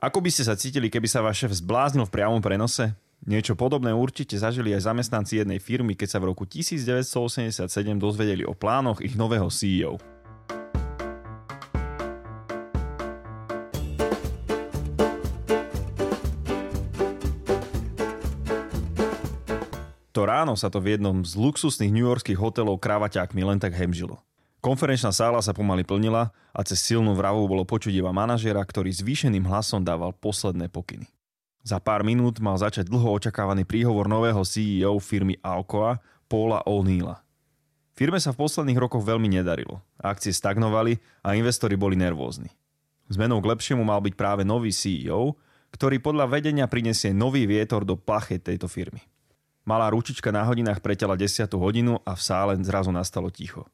Ako by ste sa cítili, keby sa váš šéf zbláznil v priamom prenose? Niečo podobné určite zažili aj zamestnanci jednej firmy, keď sa v roku 1987 dozvedeli o plánoch ich nového CEO. To ráno sa to v jednom z luxusných newyorských hotelov kravaťákmi len tak hemžilo. Konferenčná sála sa pomaly plnila a cez silnú vravu bolo počuť iba manažera, ktorý zvýšeným hlasom dával posledné pokyny. Za pár minút mal začať dlho očakávaný príhovor nového CEO firmy Alcoa, Paula O'Neilla. Firme sa v posledných rokoch veľmi nedarilo. Akcie stagnovali a investori boli nervózni. Zmenou k lepšiemu mal byť práve nový CEO, ktorý podľa vedenia prinesie nový vietor do plachet tejto firmy. Malá ručička na hodinách preťala 10. hodinu a v sále zrazu nastalo ticho.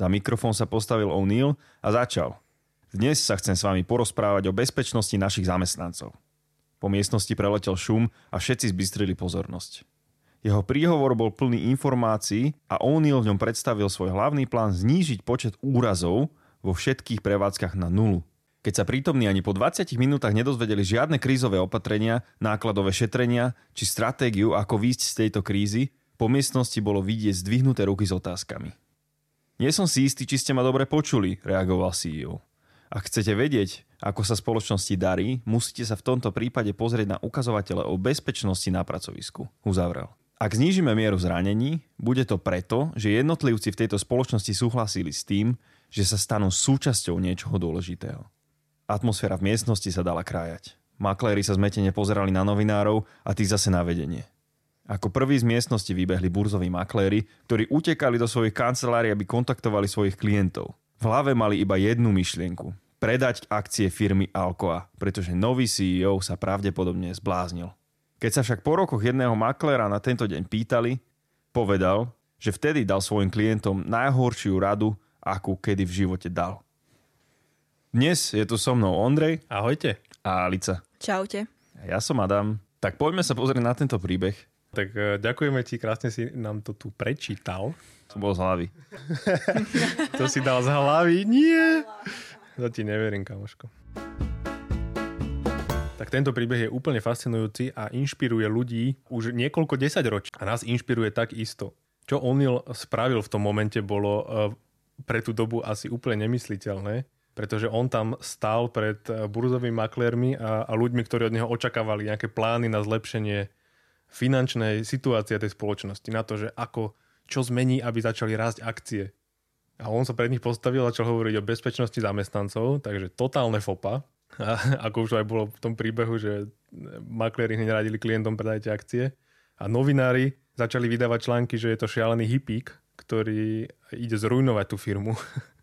Za mikrofón sa postavil O'Neill a začal. Dnes sa chcem s vami porozprávať o bezpečnosti našich zamestnancov. Po miestnosti preletel šum a všetci zbystrili pozornosť. Jeho príhovor bol plný informácií a O'Neill v ňom predstavil svoj hlavný plán znížiť počet úrazov vo všetkých prevádzkach na nulu. Keď sa prítomní ani po 20 minútach nedozvedeli žiadne krízové opatrenia, nákladové šetrenia či stratégiu, ako výjsť z tejto krízy, po miestnosti bolo vidieť zdvihnuté ruky s otázkami. Nie som si istý, či ste ma dobre počuli, reagoval CEO. Ak chcete vedieť, ako sa spoločnosti darí, musíte sa v tomto prípade pozrieť na ukazovatele o bezpečnosti na pracovisku, uzavrel. Ak znížime mieru zranení, bude to preto, že jednotlivci v tejto spoločnosti súhlasili s tým, že sa stanú súčasťou niečoho dôležitého. Atmosféra v miestnosti sa dala krájať. Makléri sa zmetene pozerali na novinárov a tí zase na vedenie. Ako prví z miestnosti vybehli burzoví makléri, ktorí utekali do svojich kancelárií, aby kontaktovali svojich klientov. V hlave mali iba jednu myšlienku. Predať akcie firmy Alcoa, pretože nový CEO sa pravdepodobne zbláznil. Keď sa však po rokoch jedného makléra na tento deň pýtali, povedal, že vtedy dal svojim klientom najhoršiu radu, akú kedy v živote dal. Dnes je tu so mnou Ondrej. Ahojte. A Alica. Čaute. Ja som Adam. Tak poďme sa pozrieť na tento príbeh. Tak uh, ďakujeme ti, krásne si nám to tu prečítal. To bol z hlavy. to si dal z hlavy? Nie! To ti neverím, kamoško. Tak tento príbeh je úplne fascinujúci a inšpiruje ľudí už niekoľko desaťročí. A nás inšpiruje tak isto. Čo O'Neill spravil v tom momente bolo uh, pre tú dobu asi úplne nemysliteľné, pretože on tam stál pred e, burzovými maklérmi a, a ľuďmi, ktorí od neho očakávali nejaké plány na zlepšenie finančnej situácie tej spoločnosti, na to, že ako, čo zmení, aby začali rásť akcie. A on sa pred nich postavil a začal hovoriť o bezpečnosti zamestnancov, takže totálne fopa. A ako už aj bolo v tom príbehu, že makléri hneď radili klientom predajte akcie. A novinári začali vydávať články, že je to šialený hippík, ktorý ide zrujnovať tú firmu.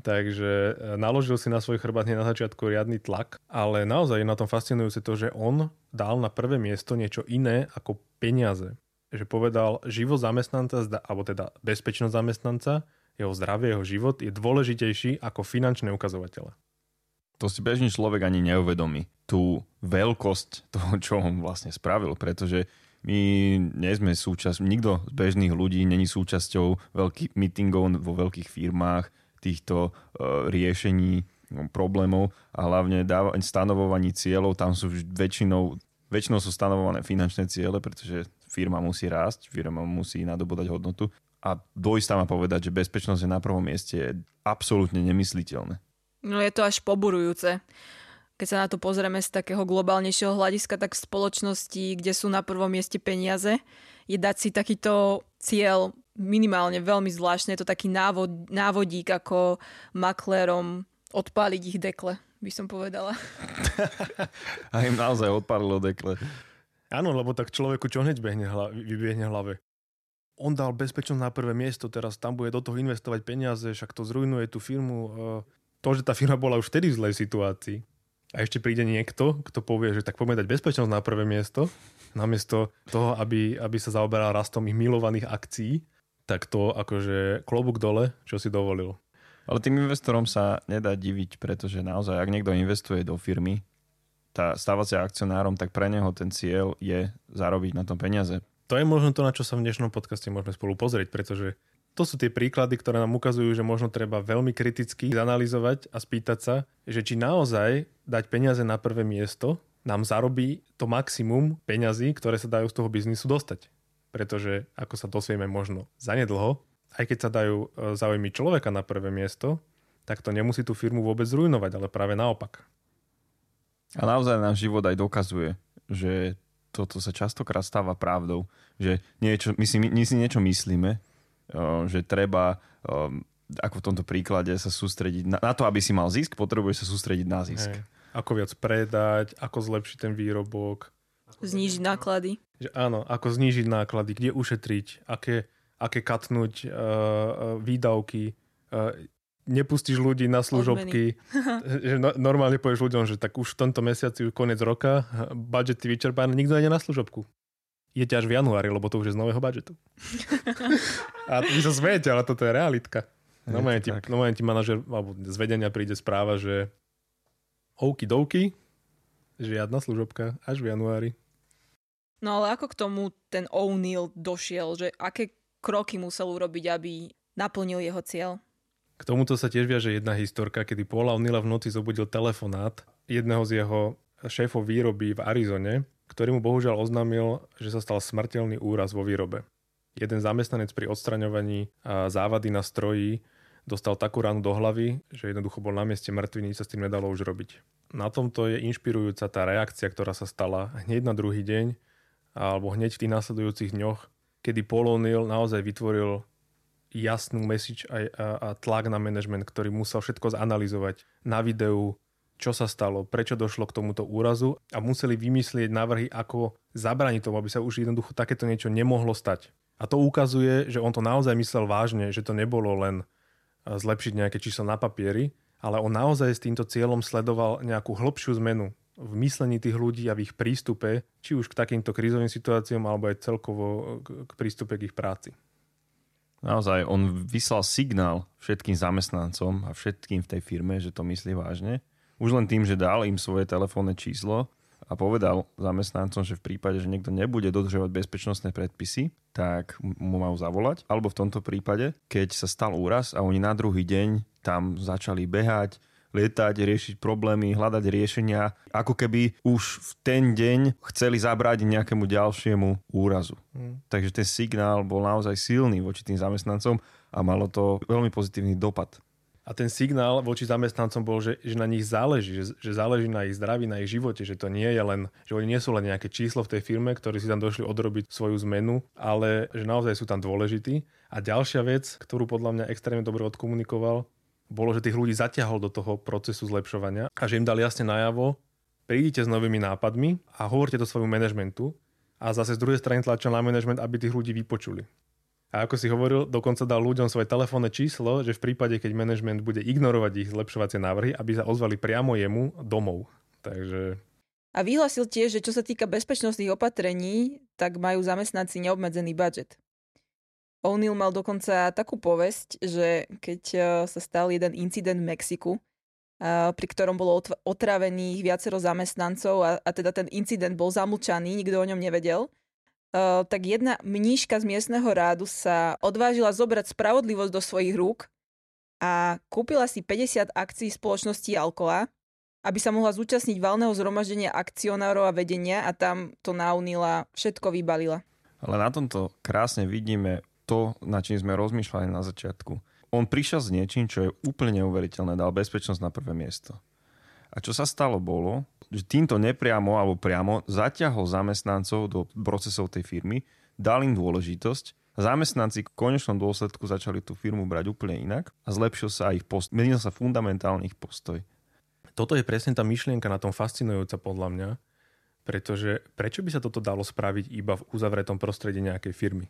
Takže e, naložil si na svoj chrbát na začiatku riadny tlak, ale naozaj je na tom fascinujúce to, že on dal na prvé miesto niečo iné ako peniaze. Že povedal, život zamestnanca, alebo teda bezpečnosť zamestnanca, jeho zdravie, jeho život je dôležitejší ako finančné ukazovatele. To si bežný človek ani neuvedomí. Tú veľkosť toho, čo on vlastne spravil, pretože my nie sme súčasť, nikto z bežných ľudí není súčasťou veľkých meetingov vo veľkých firmách, týchto uh, riešení no, problémov a hlavne stanovovaní cieľov, tam sú väčšinou, väčšinou sú stanovované finančné ciele, pretože firma musí rásť, firma musí nadobodať hodnotu a dvojsť tam povedať, že bezpečnosť je na prvom mieste je absolútne nemysliteľné. No je to až poburujúce. Keď sa na to pozrieme z takého globálnejšieho hľadiska, tak v spoločnosti, kde sú na prvom mieste peniaze, je dať si takýto cieľ minimálne veľmi zvláštne. Je to taký návod, návodík, ako maklérom odpáliť ich dekle, by som povedala. A im naozaj odpálilo dekle. Áno, lebo tak človeku čo hneď behne hla, vybiehne hlave. On dal bezpečnosť na prvé miesto, teraz tam bude do toho investovať peniaze, však to zrujnuje tú firmu. E, to, že tá firma bola už vtedy v zlej situácii, a ešte príde niekto, kto povie, že tak poďme dať bezpečnosť na prvé miesto, namiesto toho, aby, aby sa zaoberal rastom ich milovaných akcií, tak to akože klobúk dole, čo si dovolil. Ale tým investorom sa nedá diviť, pretože naozaj, ak niekto investuje do firmy, tá stávať sa akcionárom, tak pre neho ten cieľ je zarobiť na tom peniaze. To je možno to, na čo sa v dnešnom podcaste môžeme spolu pozrieť, pretože To sú tie príklady, ktoré nám ukazujú, že možno treba veľmi kriticky zanalizovať a spýtať sa, že či naozaj dať peniaze na prvé miesto nám zarobí to maximum peňazí, ktoré sa dajú z toho biznisu dostať. Pretože, ako sa dosvieme možno zanedlho, aj keď sa dajú e, záujmy človeka na prvé miesto, tak to nemusí tú firmu vôbec zrujnovať, ale práve naopak. A naozaj náš život aj dokazuje, že toto sa častokrát stáva pravdou, že niečo, my, si, my si niečo myslíme, že treba, ako v tomto príklade, sa sústrediť na, na to, aby si mal zisk, potrebuješ sa sústrediť na zisk. Hej. Ako viac predať, ako zlepšiť ten výrobok. Znížiť náklady. Že áno, ako znížiť náklady, kde ušetriť, aké, aké katnúť uh, výdavky, uh, nepustíš ľudí na služobky. že no, normálne povieš ľuďom, že tak už v tomto mesiaci, koniec roka, budžety vyčerpané, nikto nejde na služobku je až v januári, lebo to už je z nového budžetu. a vy sa smejete, ale toto je realitka. Normálne ti, normálne ti manažer, alebo z vedenia príde správa, že oky doky, žiadna služobka až v januári. No ale ako k tomu ten O'Neill došiel, že aké kroky musel urobiť, aby naplnil jeho cieľ? K tomuto sa tiež viaže jedna historka, kedy Paula O'Neilla v noci zobudil telefonát jedného z jeho šéfov výroby v Arizone, ktorý mu bohužiaľ oznámil, že sa stal smrteľný úraz vo výrobe. Jeden zamestnanec pri odstraňovaní závady na stroji dostal takú ranu do hlavy, že jednoducho bol na mieste mŕtvy, nič sa s tým nedalo už robiť. Na tomto je inšpirujúca tá reakcia, ktorá sa stala hneď na druhý deň alebo hneď v tých následujúcich dňoch, kedy Paul O'Neill naozaj vytvoril jasnú message a, a, a tlak na management, ktorý musel všetko zanalizovať na videu, čo sa stalo, prečo došlo k tomuto úrazu a museli vymyslieť návrhy, ako zabrániť tomu, aby sa už jednoducho takéto niečo nemohlo stať. A to ukazuje, že on to naozaj myslel vážne, že to nebolo len e, zlepšiť nejaké číslo na papieri, ale on naozaj s týmto cieľom sledoval nejakú hĺbšiu zmenu v myslení tých ľudí a v ich prístupe, či už k takýmto krízovým situáciám, alebo aj celkovo k prístupe k ich práci. Naozaj, on vyslal signál všetkým zamestnancom a všetkým v tej firme, že to myslí vážne už len tým, že dal im svoje telefónne číslo a povedal zamestnancom, že v prípade, že niekto nebude dodržovať bezpečnostné predpisy, tak mu majú zavolať. Alebo v tomto prípade, keď sa stal úraz a oni na druhý deň tam začali behať, lietať, riešiť problémy, hľadať riešenia, ako keby už v ten deň chceli zabrádiť nejakému ďalšiemu úrazu. Mm. Takže ten signál bol naozaj silný voči tým zamestnancom a malo to veľmi pozitívny dopad a ten signál voči zamestnancom bol, že, že na nich záleží, že, že záleží na ich zdraví, na ich živote, že to nie je len, že oni nie sú len nejaké číslo v tej firme, ktorí si tam došli odrobiť svoju zmenu, ale že naozaj sú tam dôležití. A ďalšia vec, ktorú podľa mňa extrémne dobre odkomunikoval, bolo, že tých ľudí zaťahol do toho procesu zlepšovania a že im dal jasne najavo, prídite s novými nápadmi a hovorte to svojmu manažmentu a zase z druhej strany tlačil na manažment, aby tých ľudí vypočuli. A ako si hovoril, dokonca dal ľuďom svoje telefónne číslo, že v prípade, keď management bude ignorovať ich zlepšovacie návrhy, aby sa ozvali priamo jemu domov. Takže... A vyhlasil tiež, že čo sa týka bezpečnostných opatrení, tak majú zamestnanci neobmedzený budget. O'Neill mal dokonca takú povesť, že keď e, sa stal jeden incident v Mexiku, e, pri ktorom bolo otravených viacero zamestnancov a, a teda ten incident bol zamlčaný, nikto o ňom nevedel, Uh, tak jedna mníška z miestneho rádu sa odvážila zobrať spravodlivosť do svojich rúk a kúpila si 50 akcií spoločnosti Alkoa, aby sa mohla zúčastniť valného zhromaždenia akcionárov a vedenia a tam to naunila, všetko vybalila. Ale na tomto krásne vidíme to, na čím sme rozmýšľali na začiatku. On prišiel s niečím, čo je úplne neuveriteľné, dal bezpečnosť na prvé miesto. A čo sa stalo bolo, že týmto nepriamo alebo priamo zaťahol zamestnancov do procesov tej firmy, dal im dôležitosť Zamestnanci v konečnom dôsledku začali tú firmu brať úplne inak a zlepšil sa ich post, menil sa fundamentálny ich postoj. Toto je presne tá myšlienka na tom fascinujúca podľa mňa, pretože prečo by sa toto dalo spraviť iba v uzavretom prostredí nejakej firmy?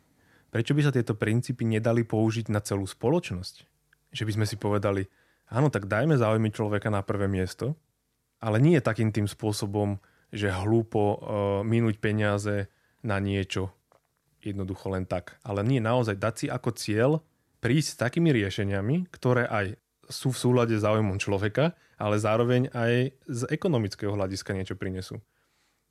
Prečo by sa tieto princípy nedali použiť na celú spoločnosť? Že by sme si povedali, áno, tak dajme záujmy človeka na prvé miesto ale nie takým tým spôsobom, že hlúpo uh, minúť peniaze na niečo jednoducho len tak. Ale nie naozaj dať si ako cieľ prísť s takými riešeniami, ktoré aj sú v súlade s záujmom človeka, ale zároveň aj z ekonomického hľadiska niečo prinesú.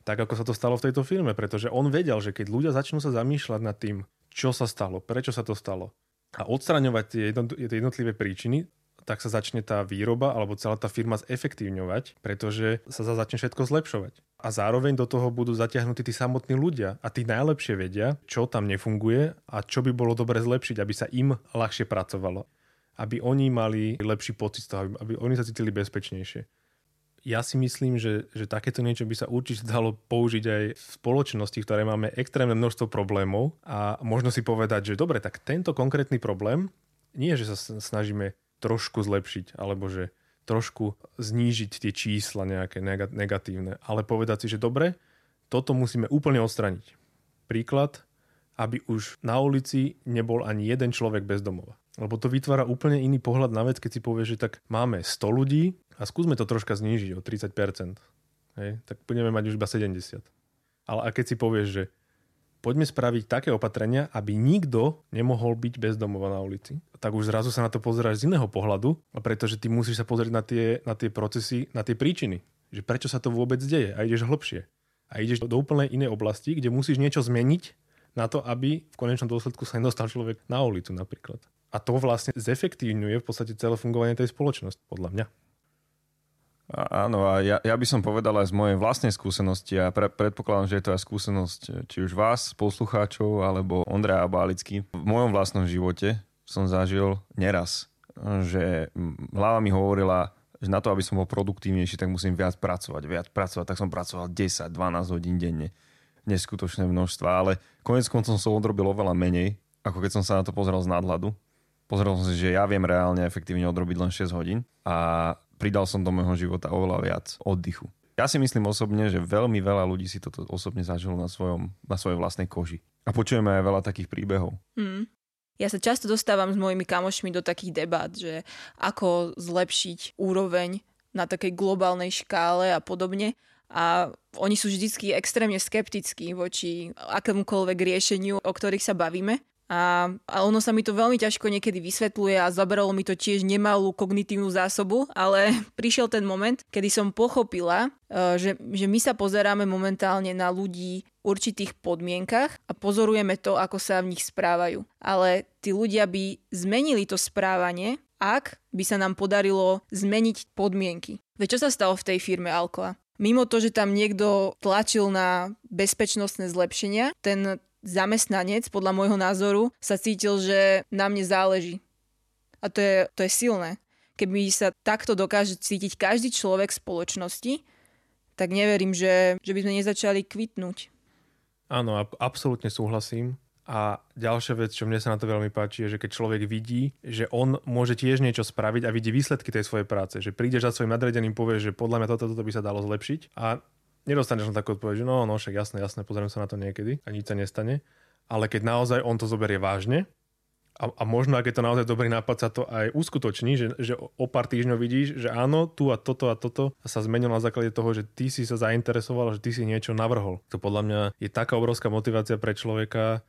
Tak ako sa to stalo v tejto filme, pretože on vedel, že keď ľudia začnú sa zamýšľať nad tým, čo sa stalo, prečo sa to stalo, a odstraňovať tie jednotlivé príčiny, tak sa začne tá výroba alebo celá tá firma zefektívňovať, pretože sa začne všetko zlepšovať. A zároveň do toho budú zatiahnutí tí samotní ľudia a tí najlepšie vedia, čo tam nefunguje a čo by bolo dobre zlepšiť, aby sa im ľahšie pracovalo. Aby oni mali lepší pocit z toho, aby, oni sa cítili bezpečnejšie. Ja si myslím, že, že takéto niečo by sa určite dalo použiť aj v spoločnosti, ktoré máme extrémne množstvo problémov a možno si povedať, že dobre, tak tento konkrétny problém nie, že sa snažíme trošku zlepšiť, alebo že trošku znížiť tie čísla nejaké negatívne, ale povedať si, že dobre, toto musíme úplne odstraniť. Príklad, aby už na ulici nebol ani jeden človek bez domova. Lebo to vytvára úplne iný pohľad na vec, keď si povieš, že tak máme 100 ľudí a skúsme to troška znížiť o 30%. Hej, tak budeme mať už iba 70. Ale a keď si povieš, že poďme spraviť také opatrenia, aby nikto nemohol byť bez domova na ulici. Tak už zrazu sa na to pozeráš z iného pohľadu, pretože ty musíš sa pozrieť na tie, na tie procesy, na tie príčiny. Že prečo sa to vôbec deje a ideš hlbšie. A ideš do úplne inej oblasti, kde musíš niečo zmeniť na to, aby v konečnom dôsledku sa nedostal človek na ulicu napríklad. A to vlastne zefektívňuje v podstate celé fungovanie tej spoločnosti, podľa mňa. Áno, a ja, ja by som povedal aj z mojej vlastnej skúsenosti a pre, predpokladám, že je to aj skúsenosť či už vás, poslucháčov, alebo Ondreja Bálicky. V mojom vlastnom živote som zažil neraz, že hlava mi hovorila, že na to, aby som bol produktívnejší, tak musím viac pracovať, viac pracovať, tak som pracoval 10-12 hodín denne. Neskutočné množstva, ale konec koncom som odrobil oveľa menej, ako keď som sa na to pozrel z nadhľadu. Pozrel som si, že ja viem reálne efektívne odrobiť len 6 hodín a pridal som do môjho života oveľa viac oddychu. Ja si myslím osobne, že veľmi veľa ľudí si toto osobne zažilo na, svojom, na svojej vlastnej koži. A počujeme aj veľa takých príbehov. Mm. Ja sa často dostávam s mojimi kamošmi do takých debát, že ako zlepšiť úroveň na takej globálnej škále a podobne. A oni sú vždycky extrémne skeptickí voči akémukoľvek riešeniu, o ktorých sa bavíme. A, a ono sa mi to veľmi ťažko niekedy vysvetľuje a zaberalo mi to tiež nemalú kognitívnu zásobu, ale prišiel ten moment, kedy som pochopila, e, že, že my sa pozeráme momentálne na ľudí v určitých podmienkach a pozorujeme to, ako sa v nich správajú. Ale tí ľudia by zmenili to správanie, ak by sa nám podarilo zmeniť podmienky. Veď čo sa stalo v tej firme Alcoa? Mimo to, že tam niekto tlačil na bezpečnostné zlepšenia, ten zamestnanec, podľa môjho názoru, sa cítil, že na mne záleží. A to je, to je silné. Keby sa takto dokáže cítiť každý človek v spoločnosti, tak neverím, že, že by sme nezačali kvitnúť. Áno, absolútne súhlasím. A ďalšia vec, čo mne sa na to veľmi páči, je, že keď človek vidí, že on môže tiež niečo spraviť a vidí výsledky tej svojej práce, že prídeš za svojim nadredeným, povieš, že podľa mňa toto, toto by sa dalo zlepšiť a nedostaneš len takú odpoveď, že no, no, však jasné, jasné, pozriem sa na to niekedy a nič sa nestane. Ale keď naozaj on to zoberie vážne a, a možno, ak je to naozaj dobrý nápad, sa to aj uskutoční, že, že o pár týždňov vidíš, že áno, tu a toto a toto sa zmenilo na základe toho, že ty si sa zainteresoval, že ty si niečo navrhol. To podľa mňa je taká obrovská motivácia pre človeka,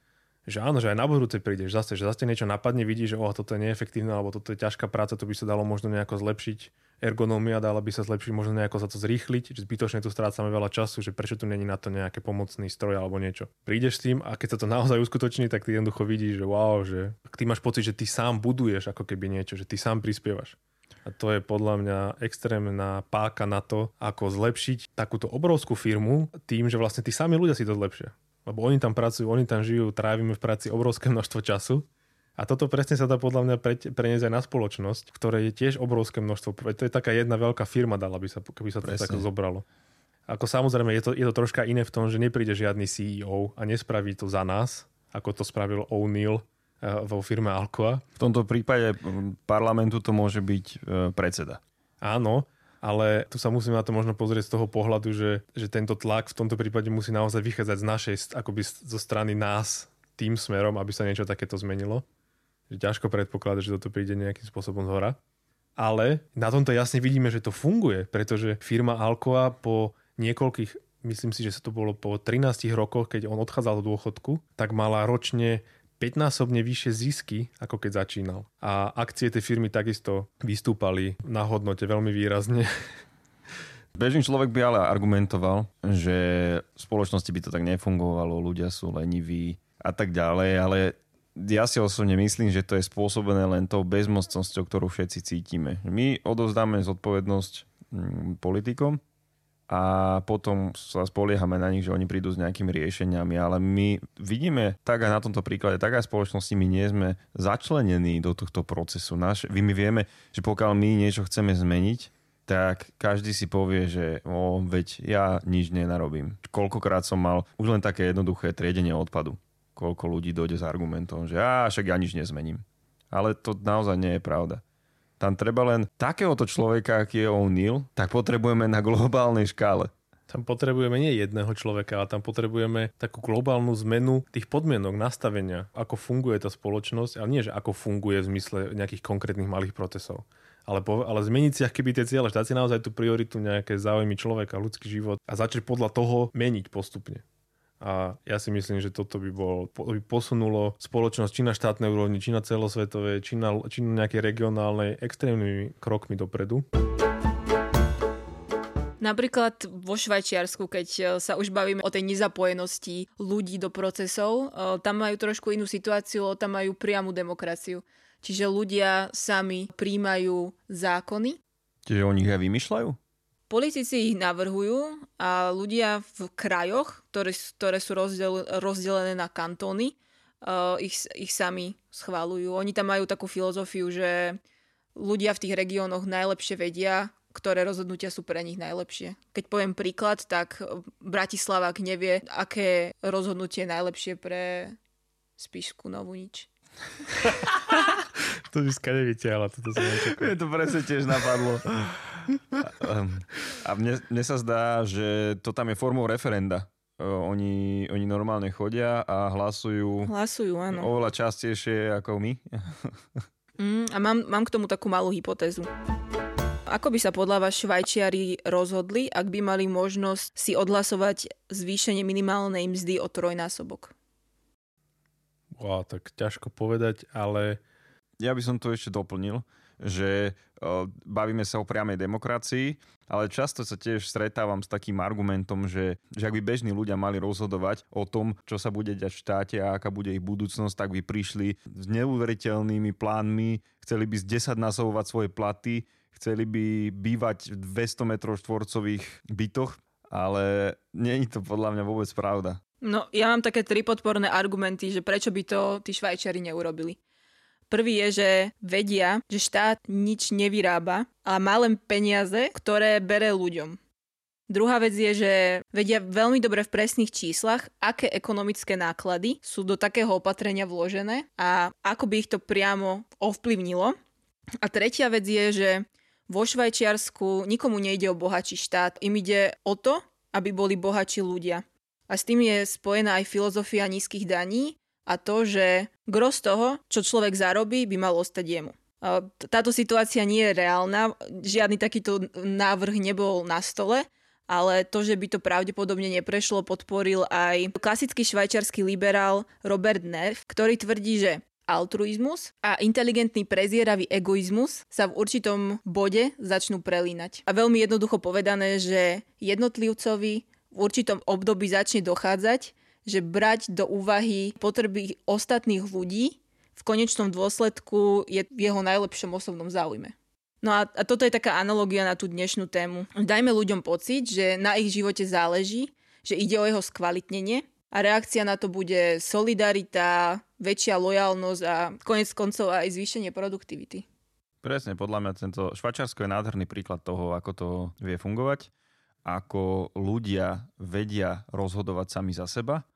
že áno, že aj na budúce prídeš zase, že zase niečo napadne, vidíš, že oh, toto je neefektívne, alebo toto je ťažká práca, to by sa dalo možno nejako zlepšiť, ergonómia dala by sa zlepšiť, možno nejako sa to zrýchliť, že zbytočne tu strácame veľa času, že prečo tu není na to nejaké pomocný stroj alebo niečo. Prídeš s tým a keď sa to naozaj uskutoční, tak ty jednoducho vidíš, že wow, že ty máš pocit, že ty sám buduješ ako keby niečo, že ty sám prispievaš. A to je podľa mňa extrémna páka na to, ako zlepšiť takúto obrovskú firmu tým, že vlastne tí sami ľudia si to zlepšia. Lebo oni tam pracujú, oni tam žijú, trávime v práci obrovské množstvo času. A toto presne sa dá podľa mňa pre, preniesť aj na spoločnosť, ktoré je tiež obrovské množstvo. To je taká jedna veľká firma, dala by sa, keby sa to presne. tak zobralo. Ako samozrejme, je to, je to troška iné v tom, že nepríde žiadny CEO a nespraví to za nás, ako to spravil O'Neill eh, vo firme Alcoa. V tomto prípade parlamentu to môže byť eh, predseda. Áno, ale tu sa musíme na to možno pozrieť z toho pohľadu, že, že tento tlak v tomto prípade musí naozaj vychádzať z našej, akoby zo strany nás tým smerom, aby sa niečo takéto zmenilo. Že ťažko predpokladať, že toto príde nejakým spôsobom z hora. Ale na tomto jasne vidíme, že to funguje, pretože firma Alcoa po niekoľkých, myslím si, že sa to bolo po 13 rokoch, keď on odchádzal do dôchodku, tak mala ročne 5-násobne vyššie zisky, ako keď začínal. A akcie tej firmy takisto vystúpali na hodnote veľmi výrazne. Bežný človek by ale argumentoval, že v spoločnosti by to tak nefungovalo, ľudia sú leniví a tak ďalej, ale ja si osobne myslím, že to je spôsobené len tou bezmocnosťou, ktorú všetci cítime. My odovzdáme zodpovednosť mm, politikom a potom sa spoliehame na nich, že oni prídu s nejakými riešeniami, ale my vidíme tak aj na tomto príklade, tak aj spoločnosti my nie sme začlenení do tohto procesu. Naš, my vieme, že pokiaľ my niečo chceme zmeniť, tak každý si povie, že o, veď ja nič nenarobím. Koľkokrát som mal už len také jednoduché triedenie odpadu koľko ľudí dojde s argumentom, že ja však ja nič nezmením. Ale to naozaj nie je pravda. Tam treba len takéhoto človeka, aký je O'Neill, tak potrebujeme na globálnej škále. Tam potrebujeme nie jedného človeka, ale tam potrebujeme takú globálnu zmenu tých podmienok, nastavenia, ako funguje tá spoločnosť, ale nie, že ako funguje v zmysle nejakých konkrétnych malých procesov. Ale, po, ale zmeniť si keby tie cieľe, dať si naozaj tú prioritu nejaké záujmy človeka, ľudský život a začať podľa toho meniť postupne. A ja si myslím, že toto by, bol, by posunulo spoločnosť či na štátnej úrovni, či na celosvetovej, či na, či na nejakej regionálnej extrémnymi krokmi dopredu. Napríklad vo Švajčiarsku, keď e, sa už bavíme o tej nezapojenosti ľudí do procesov, e, tam majú trošku inú situáciu, tam majú priamu demokraciu. Čiže ľudia sami príjmajú zákony. Čiže oni ich aj vymýšľajú? Politici ich navrhujú a ľudia v krajoch, ktoré, ktoré sú rozdel, rozdelené na kantóny, uh, ich, ich sami schválujú. Oni tam majú takú filozofiu, že ľudia v tých regiónoch najlepšie vedia, ktoré rozhodnutia sú pre nich najlepšie. Keď poviem príklad, tak Bratislavák nevie, aké rozhodnutie je najlepšie pre Spišku Novú nič. to by skade vytiahla, toto som Je to presne tiež napadlo. A mne, mne sa zdá, že to tam je formou referenda. Oni, oni normálne chodia a hlasujú, hlasujú áno. oveľa častejšie ako my. Mm, a mám, mám k tomu takú malú hypotézu. Ako by sa podľa vás Švajčiari rozhodli, ak by mali možnosť si odhlasovať zvýšenie minimálnej mzdy o trojnásobok? Wow, tak ťažko povedať, ale... Ja by som to ešte doplnil že bavíme sa o priamej demokracii, ale často sa tiež stretávam s takým argumentom, že, že ak by bežní ľudia mali rozhodovať o tom, čo sa bude diať v štáte a aká bude ich budúcnosť, tak by prišli s neuveriteľnými plánmi, chceli by z 10 násobovať svoje platy, chceli by bývať v 200 m štvorcových bytoch, ale nie je to podľa mňa vôbec pravda. No, ja mám také tri podporné argumenty, že prečo by to tí Švajčari neurobili. Prvý je, že vedia, že štát nič nevyrába a má len peniaze, ktoré bere ľuďom. Druhá vec je, že vedia veľmi dobre v presných číslach, aké ekonomické náklady sú do takého opatrenia vložené a ako by ich to priamo ovplyvnilo. A tretia vec je, že vo Švajčiarsku nikomu nejde o bohatší štát, im ide o to, aby boli bohatší ľudia. A s tým je spojená aj filozofia nízkych daní a to, že gros toho, čo človek zarobí, by mal ostať jemu. Táto situácia nie je reálna, žiadny takýto návrh nebol na stole, ale to, že by to pravdepodobne neprešlo, podporil aj klasický švajčiarsky liberál Robert Neff, ktorý tvrdí, že altruizmus a inteligentný prezieravý egoizmus sa v určitom bode začnú prelínať. A veľmi jednoducho povedané, že jednotlivcovi v určitom období začne dochádzať, že brať do úvahy potreby ostatných ľudí v konečnom dôsledku je v jeho najlepšom osobnom záujme. No a, a toto je taká analogia na tú dnešnú tému. Dajme ľuďom pocit, že na ich živote záleží, že ide o jeho skvalitnenie a reakcia na to bude solidarita, väčšia lojalnosť a konec koncov aj zvýšenie produktivity. Presne, podľa mňa tento Švačarsko je nádherný príklad toho, ako to vie fungovať, ako ľudia vedia rozhodovať sami za seba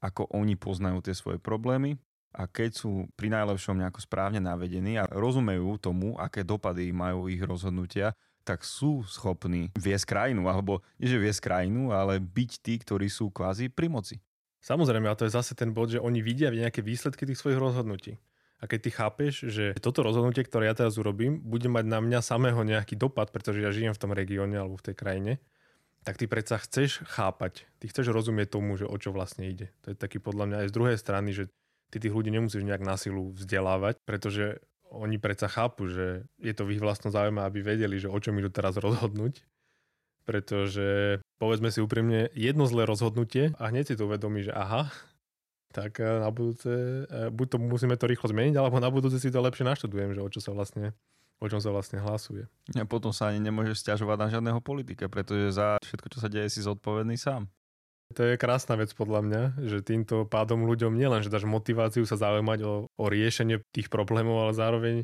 ako oni poznajú tie svoje problémy a keď sú pri najlepšom nejako správne navedení a rozumejú tomu, aké dopady majú ich rozhodnutia, tak sú schopní viesť krajinu, alebo nie že viesť krajinu, ale byť tí, ktorí sú kvázi pri moci. Samozrejme, a to je zase ten bod, že oni vidia nejaké výsledky tých svojich rozhodnutí. A keď ty chápeš, že toto rozhodnutie, ktoré ja teraz urobím, bude mať na mňa samého nejaký dopad, pretože ja žijem v tom regióne alebo v tej krajine, tak ty predsa chceš chápať, ty chceš rozumieť tomu, že o čo vlastne ide. To je taký podľa mňa aj z druhej strany, že ty tých ľudí nemusíš nejak na silu vzdelávať, pretože oni predsa chápu, že je to v ich vlastnom záujme, aby vedeli, že o čom idú teraz rozhodnúť. Pretože povedzme si úprimne, jedno zlé rozhodnutie a hneď si to uvedomí, že aha, tak na budúce, buď to musíme to rýchlo zmeniť, alebo na budúce si to lepšie naštudujem, že o čo sa vlastne o čom sa vlastne hlasuje. A potom sa ani nemôžeš stiažovať na žiadneho politika, pretože za všetko, čo sa deje, si zodpovedný sám. To je krásna vec podľa mňa, že týmto pádom ľuďom nielen, že dáš motiváciu sa zaujímať o, o riešenie tých problémov, ale zároveň,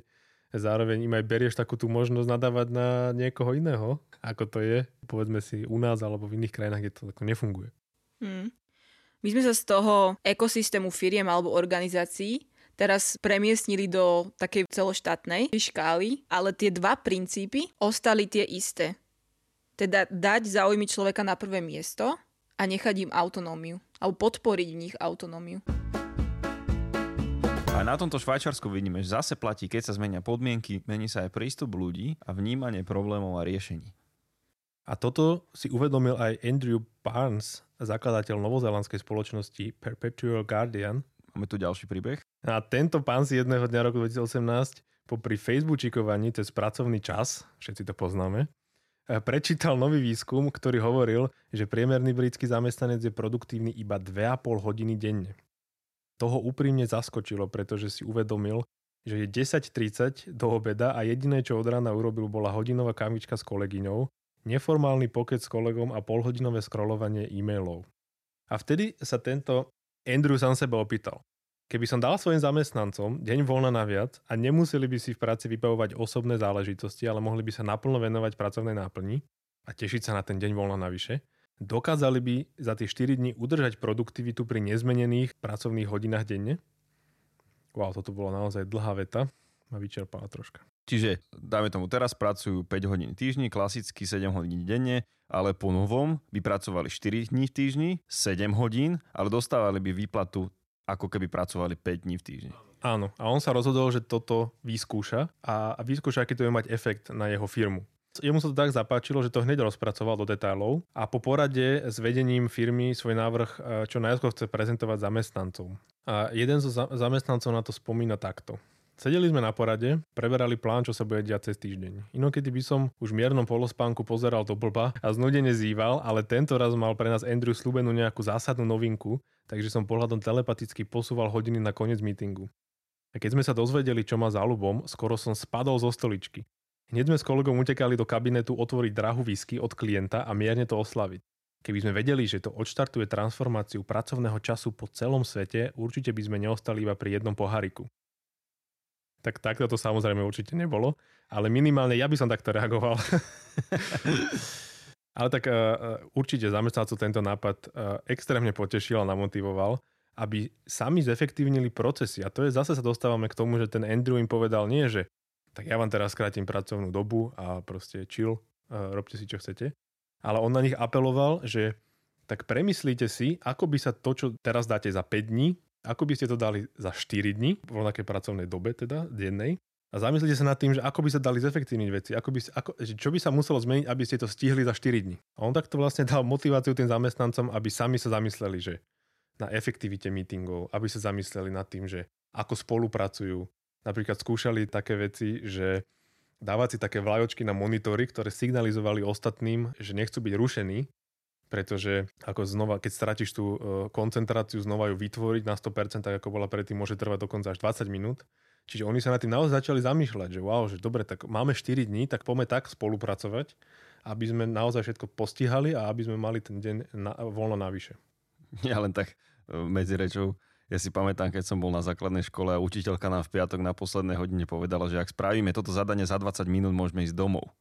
zároveň im aj berieš takú tú možnosť nadávať na niekoho iného, ako to je, povedzme si, u nás alebo v iných krajinách, kde to tako nefunguje. Hmm. My sme sa z toho ekosystému firiem alebo organizácií teraz premiestnili do takej celoštátnej škály, ale tie dva princípy ostali tie isté. Teda dať záujmy človeka na prvé miesto a nechať im autonómiu. Alebo podporiť v nich autonómiu. A na tomto Švajčarsku vidíme, že zase platí, keď sa zmenia podmienky, mení sa aj prístup ľudí a vnímanie problémov a riešení. A toto si uvedomil aj Andrew Barnes, zakladateľ novozelandskej spoločnosti Perpetual Guardian, Máme tu ďalší príbeh. A tento pán si jedného dňa roku 2018 popri Facebookikovaní cez pracovný čas, všetci to poznáme, eh, prečítal nový výskum, ktorý hovoril, že priemerný britský zamestnanec je produktívny iba 2,5 hodiny denne. Toho úprimne zaskočilo, pretože si uvedomil, že je 10.30 do obeda a jediné, čo od rána urobil, bola hodinová kamička s kolegyňou, neformálny pokec s kolegom a polhodinové scrollovanie e-mailov. A vtedy sa tento Andrew sám seba opýtal. Keby som dal svojim zamestnancom deň voľna naviac a nemuseli by si v práci vybavovať osobné záležitosti, ale mohli by sa naplno venovať pracovnej náplni a tešiť sa na ten deň voľna navyše, dokázali by za tie 4 dní udržať produktivitu pri nezmenených pracovných hodinách denne? Wow, toto bola naozaj dlhá veta. Ma vyčerpala troška. Čiže, dáme tomu, teraz pracujú 5 hodín týždni, klasicky 7 hodín denne, ale po novom by pracovali 4 dní v týždni, 7 hodín, ale dostávali by výplatu ako keby pracovali 5 dní v týždni. Áno, a on sa rozhodol, že toto vyskúša a, vyskúša, aký to bude mať efekt na jeho firmu. Jemu sa to tak zapáčilo, že to hneď rozpracoval do detailov a po porade s vedením firmy svoj návrh e, čo najskôr chce prezentovať zamestnancom. A jeden zo zamestnancov na to spomína takto. Sedeli sme na porade, preberali plán, čo sa bude diať cez týždeň. Inokedy by som už v miernom polospánku pozeral do blba a znudene zýval, ale tento raz mal pre nás Andrew slúbenú nejakú zásadnú novinku, takže som pohľadom telepaticky posúval hodiny na koniec meetingu. A keď sme sa dozvedeli, čo má záľubom, skoro som spadol zo stoličky. Hneď sme s kolegom utekali do kabinetu otvoriť drahu whisky od klienta a mierne to oslaviť. Keby sme vedeli, že to odštartuje transformáciu pracovného času po celom svete, určite by sme neostali iba pri jednom poháriku tak takto to samozrejme určite nebolo, ale minimálne ja by som takto reagoval. ale tak uh, určite zamestnancov tento nápad uh, extrémne potešil a namotivoval, aby sami zefektívnili procesy. A to je zase sa dostávame k tomu, že ten Andrew im povedal nie, že tak ja vám teraz skrátim pracovnú dobu a proste chill, uh, robte si čo chcete. Ale on na nich apeloval, že tak premyslíte si, ako by sa to, čo teraz dáte za 5 dní, ako by ste to dali za 4 dní, v rovnakej pracovnej dobe teda, dennej, a zamyslite sa nad tým, že ako by sa dali zefektívniť veci, ako by, ako, čo by sa muselo zmeniť, aby ste to stihli za 4 dní. A on takto vlastne dal motiváciu tým zamestnancom, aby sami sa zamysleli, že na efektivite meetingov, aby sa zamysleli nad tým, že ako spolupracujú. Napríklad skúšali také veci, že dávať si také vlajočky na monitory, ktoré signalizovali ostatným, že nechcú byť rušení pretože ako znova, keď stratíš tú uh, koncentráciu, znova ju vytvoriť na 100%, tak ako bola predtým, môže trvať dokonca až 20 minút. Čiže oni sa na tým naozaj začali zamýšľať, že wow, že dobre, tak máme 4 dní, tak poďme tak spolupracovať, aby sme naozaj všetko postihali a aby sme mali ten deň na, voľno navyše. Ja len tak e, medzi rečou, ja si pamätám, keď som bol na základnej škole a učiteľka nám v piatok na poslednej hodine povedala, že ak spravíme toto zadanie za 20 minút, môžeme ísť domov.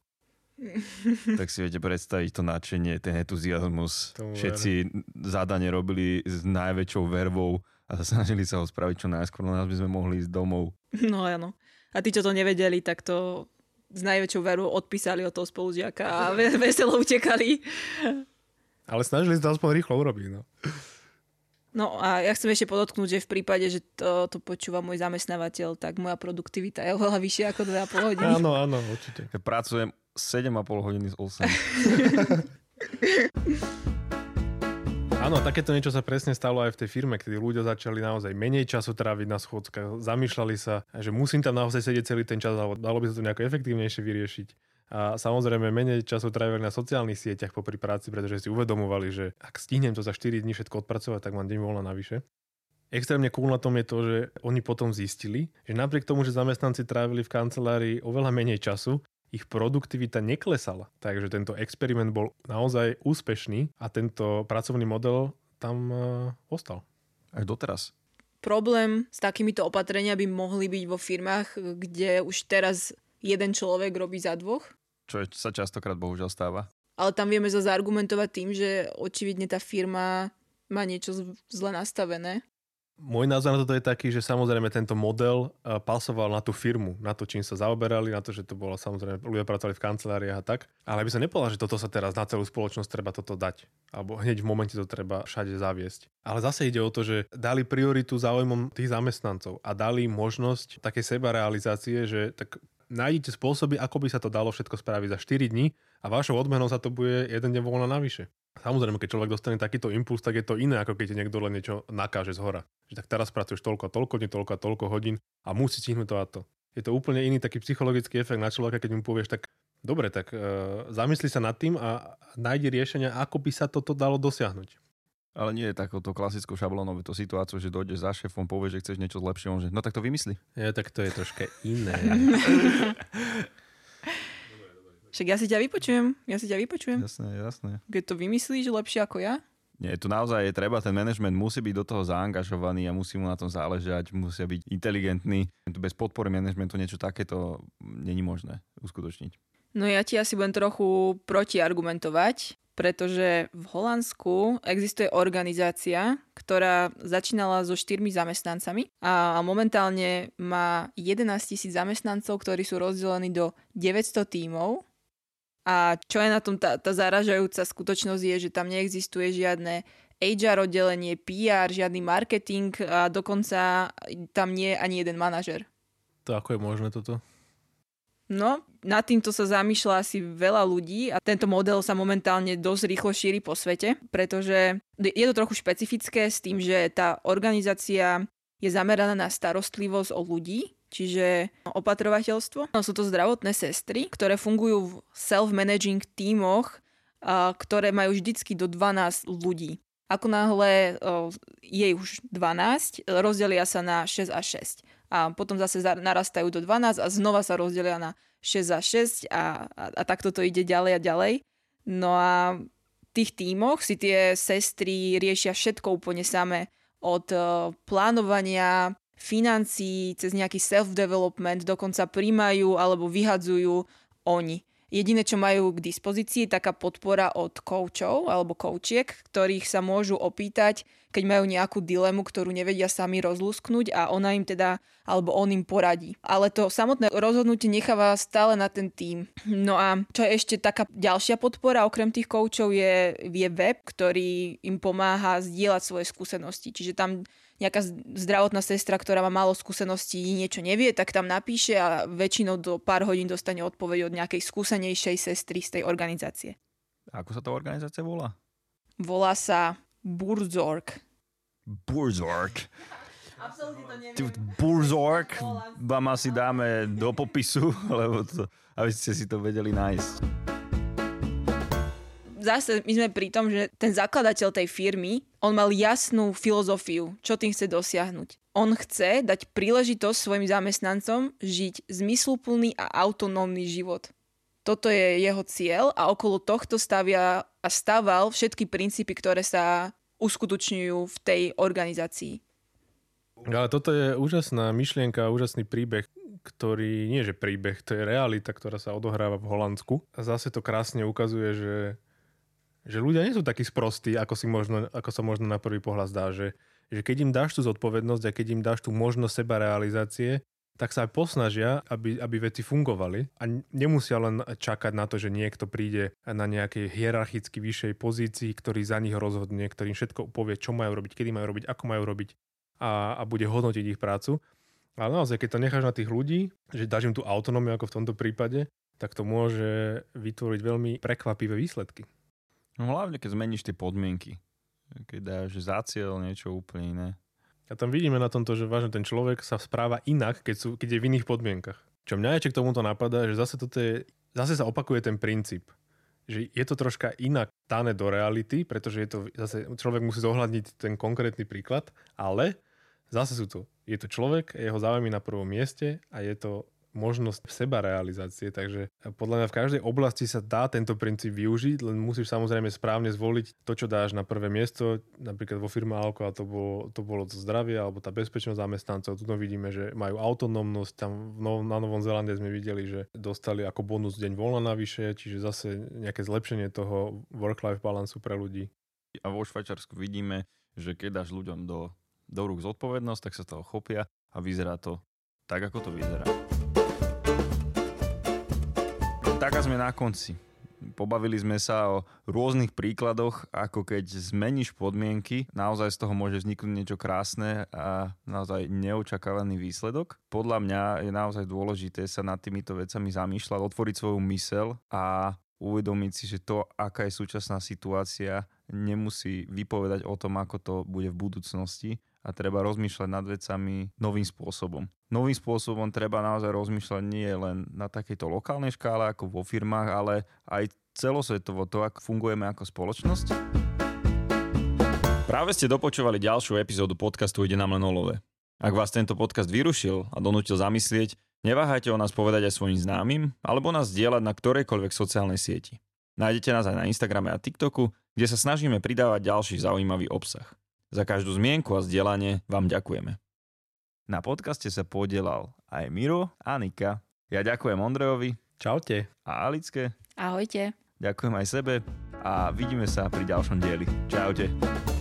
tak si viete predstaviť to nadšenie, ten entuziasmus. Tomu Všetci zadanie robili s najväčšou vervou a snažili sa ho spraviť čo najskôr, no nás by sme mohli ísť domov. No áno. A tí, čo to nevedeli, tak to s najväčšou verou odpísali od toho spolužiaka a veselo utekali. Ale snažili sa to aspoň rýchlo urobiť. No. No a ja chcem ešte podotknúť, že v prípade, že to, to počúva môj zamestnávateľ, tak moja produktivita je oveľa vyššia ako 2,5 hodiny. Áno, áno, určite. Ja pracujem 7,5 hodiny z 8. Áno, takéto niečo sa presne stalo aj v tej firme, kedy ľudia začali naozaj menej času tráviť na schôdzkach, zamýšľali sa, že musím tam naozaj sedieť celý ten čas, alebo dalo by sa to nejako efektívnejšie vyriešiť. A samozrejme menej času trávili na sociálnych sieťach popri práci, pretože si uvedomovali, že ak stihnem to za 4 dní všetko odpracovať, tak mám deň voľna navyše. Extrémne cool na tom je to, že oni potom zistili, že napriek tomu, že zamestnanci trávili v kancelárii oveľa menej času, ich produktivita neklesala. Takže tento experiment bol naozaj úspešný a tento pracovný model tam uh, ostal. Až doteraz. Problém s takýmito opatreniami by mohli byť vo firmách, kde už teraz jeden človek robí za dvoch. Čo sa častokrát bohužiaľ stáva. Ale tam vieme zase argumentovať tým, že očividne tá firma má niečo zle nastavené môj názor na toto je taký, že samozrejme tento model uh, pasoval na tú firmu, na to, čím sa zaoberali, na to, že to bolo samozrejme, ľudia pracovali v kanceláriách a tak. Ale by sa nepovedal, že toto sa teraz na celú spoločnosť treba toto dať. Alebo hneď v momente to treba všade zaviesť. Ale zase ide o to, že dali prioritu záujmom tých zamestnancov a dali možnosť takej sebarealizácie, že tak nájdete spôsoby, ako by sa to dalo všetko spraviť za 4 dní a vašou odmenou sa to bude jeden deň voľna navyše. Samozrejme, keď človek dostane takýto impuls, tak je to iné, ako keď niekto len niečo nakáže z hora. Že tak teraz pracuješ toľko a toľko dní, toľko a toľko hodín a musí stihnúť to a to. Je to úplne iný taký psychologický efekt na človeka, keď mu povieš, tak dobre, tak e, zamysli sa nad tým a nájdi riešenia, ako by sa toto dalo dosiahnuť. Ale nie je takouto klasickou šablónovou to situáciu, že dojdeš za šéfom, povieš, že chceš niečo lepšie, on že no tak to vymysli. Ja, tak to je troška iné. Však ja si ťa vypočujem, ja si ťa vypočujem. Jasné, jasné. Keď to vymyslíš lepšie ako ja? Nie, tu naozaj je treba, ten management musí byť do toho zaangažovaný a musí mu na tom záležať, musia byť inteligentní. Bez podpory managementu niečo takéto není možné uskutočniť. No ja ti asi budem trochu protiargumentovať, pretože v Holandsku existuje organizácia, ktorá začínala so štyrmi zamestnancami a momentálne má 11 tisíc zamestnancov, ktorí sú rozdelení do 900 tímov a čo je na tom tá, tá zaražajúca skutočnosť je, že tam neexistuje žiadne HR oddelenie, PR, žiadny marketing a dokonca tam nie je ani jeden manažer. To ako je možné toto? No, nad týmto sa zamýšľa asi veľa ľudí a tento model sa momentálne dosť rýchlo šíri po svete, pretože je to trochu špecifické s tým, že tá organizácia je zameraná na starostlivosť o ľudí, čiže opatrovateľstvo. No, sú to zdravotné sestry, ktoré fungujú v self-managing tímoch, ktoré majú vždycky do 12 ľudí. Ako náhle je už 12, rozdelia sa na 6 a 6. A potom zase narastajú do 12 a znova sa rozdelia na 6 a 6 a, a, a takto to ide ďalej a ďalej. No a v tých tímoch si tie sestry riešia všetko úplne samé. Od plánovania financií, cez nejaký self-development, dokonca príjmajú alebo vyhadzujú oni. Jediné, čo majú k dispozícii, taká podpora od koučov alebo koučiek, ktorých sa môžu opýtať, keď majú nejakú dilemu, ktorú nevedia sami rozlúsknuť a ona im teda, alebo on im poradí. Ale to samotné rozhodnutie necháva stále na ten tým. No a čo je ešte taká ďalšia podpora, okrem tých koučov, je, je web, ktorý im pomáha zdieľať svoje skúsenosti. Čiže tam nejaká zdravotná sestra, ktorá má málo skúseností, niečo nevie, tak tam napíše a väčšinou do pár hodín dostane odpoveď od nejakej skúsenejšej sestry z tej organizácie. Ako sa tá organizácia volá? Volá sa Burzorg. Burzorg. Absolutne to neviem. Burzorg vám asi dáme do popisu, lebo to, aby ste si to vedeli nájsť zase my sme pri tom, že ten zakladateľ tej firmy, on mal jasnú filozofiu, čo tým chce dosiahnuť. On chce dať príležitosť svojim zamestnancom žiť zmysluplný a autonómny život. Toto je jeho cieľ a okolo tohto stavia a staval všetky princípy, ktoré sa uskutočňujú v tej organizácii. Ale toto je úžasná myšlienka, úžasný príbeh, ktorý nie že príbeh, to je realita, ktorá sa odohráva v Holandsku. A zase to krásne ukazuje, že že ľudia nie sú takí sprostí, ako, si možno, ako sa možno na prvý pohľad zdá, že, že keď im dáš tú zodpovednosť a keď im dáš tú možnosť seba realizácie, tak sa aj posnažia, aby, aby veci fungovali a nemusia len čakať na to, že niekto príde na nejakej hierarchicky vyššej pozícii, ktorý za nich rozhodne, ktorým všetko povie, čo majú robiť, kedy majú robiť, ako majú robiť a, a bude hodnotiť ich prácu. Ale naozaj, keď to necháš na tých ľudí, že dáš im tú autonómiu ako v tomto prípade, tak to môže vytvoriť veľmi prekvapivé výsledky. No hlavne, keď zmeníš tie podmienky. Keď dáš za cieľ niečo úplne iné. A tam vidíme na tomto, že vážne ten človek sa správa inak, keď, sú, keď je v iných podmienkach. Čo mňa ešte k tomuto napadá, že zase, toto je, zase sa opakuje ten princíp. Že je to troška inak dané do reality, pretože je to, zase človek musí zohľadniť ten konkrétny príklad, ale zase sú to, je to človek, jeho záujmy na prvom mieste a je to možnosť seba realizácie. Takže podľa mňa v každej oblasti sa dá tento princíp využiť, len musíš samozrejme správne zvoliť to, čo dáš na prvé miesto. Napríklad vo firme Alko a to bolo, to bolo to zdravie alebo tá bezpečnosť zamestnancov. Tu vidíme, že majú autonómnosť. Tam na Novom Zelande sme videli, že dostali ako bonus deň voľna navyše, čiže zase nejaké zlepšenie toho work-life balansu pre ľudí. A vo Švajčarsku vidíme, že keď dáš ľuďom do, do rúk zodpovednosť, tak sa toho chopia a vyzerá to tak, ako to vyzerá. Tak a sme na konci. Pobavili sme sa o rôznych príkladoch, ako keď zmeníš podmienky, naozaj z toho môže vzniknúť niečo krásne a naozaj neočakávaný výsledok. Podľa mňa je naozaj dôležité sa nad týmito vecami zamýšľať, otvoriť svoju mysel a uvedomiť si, že to, aká je súčasná situácia, nemusí vypovedať o tom, ako to bude v budúcnosti a treba rozmýšľať nad vecami novým spôsobom. Novým spôsobom treba naozaj rozmýšľať nie len na takejto lokálnej škále ako vo firmách, ale aj celosvetovo to, ako fungujeme ako spoločnosť. Práve ste dopočúvali ďalšiu epizódu podcastu Ide nám len olove. Ak vás tento podcast vyrušil a donútil zamyslieť, neváhajte o nás povedať aj svojim známym alebo nás dielať na ktorejkoľvek sociálnej sieti. Nájdete nás aj na Instagrame a TikToku, kde sa snažíme pridávať ďalší zaujímavý obsah. Za každú zmienku a zdieľanie vám ďakujeme. Na podcaste sa podielal aj Miro a Nika. Ja ďakujem Ondrejovi. Čaute. A Alicke. Ahojte. Ďakujem aj sebe a vidíme sa pri ďalšom dieli. Čaute.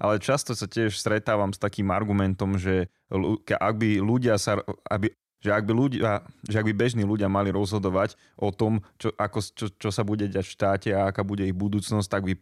Ale často sa tiež stretávam s takým argumentom, že ak by ľudia sa, aby, že ak by, ľudia, že ak by bežní ľudia mali rozhodovať o tom, čo, ako, čo, čo sa bude diať v štáte a aká bude ich budúcnosť, tak by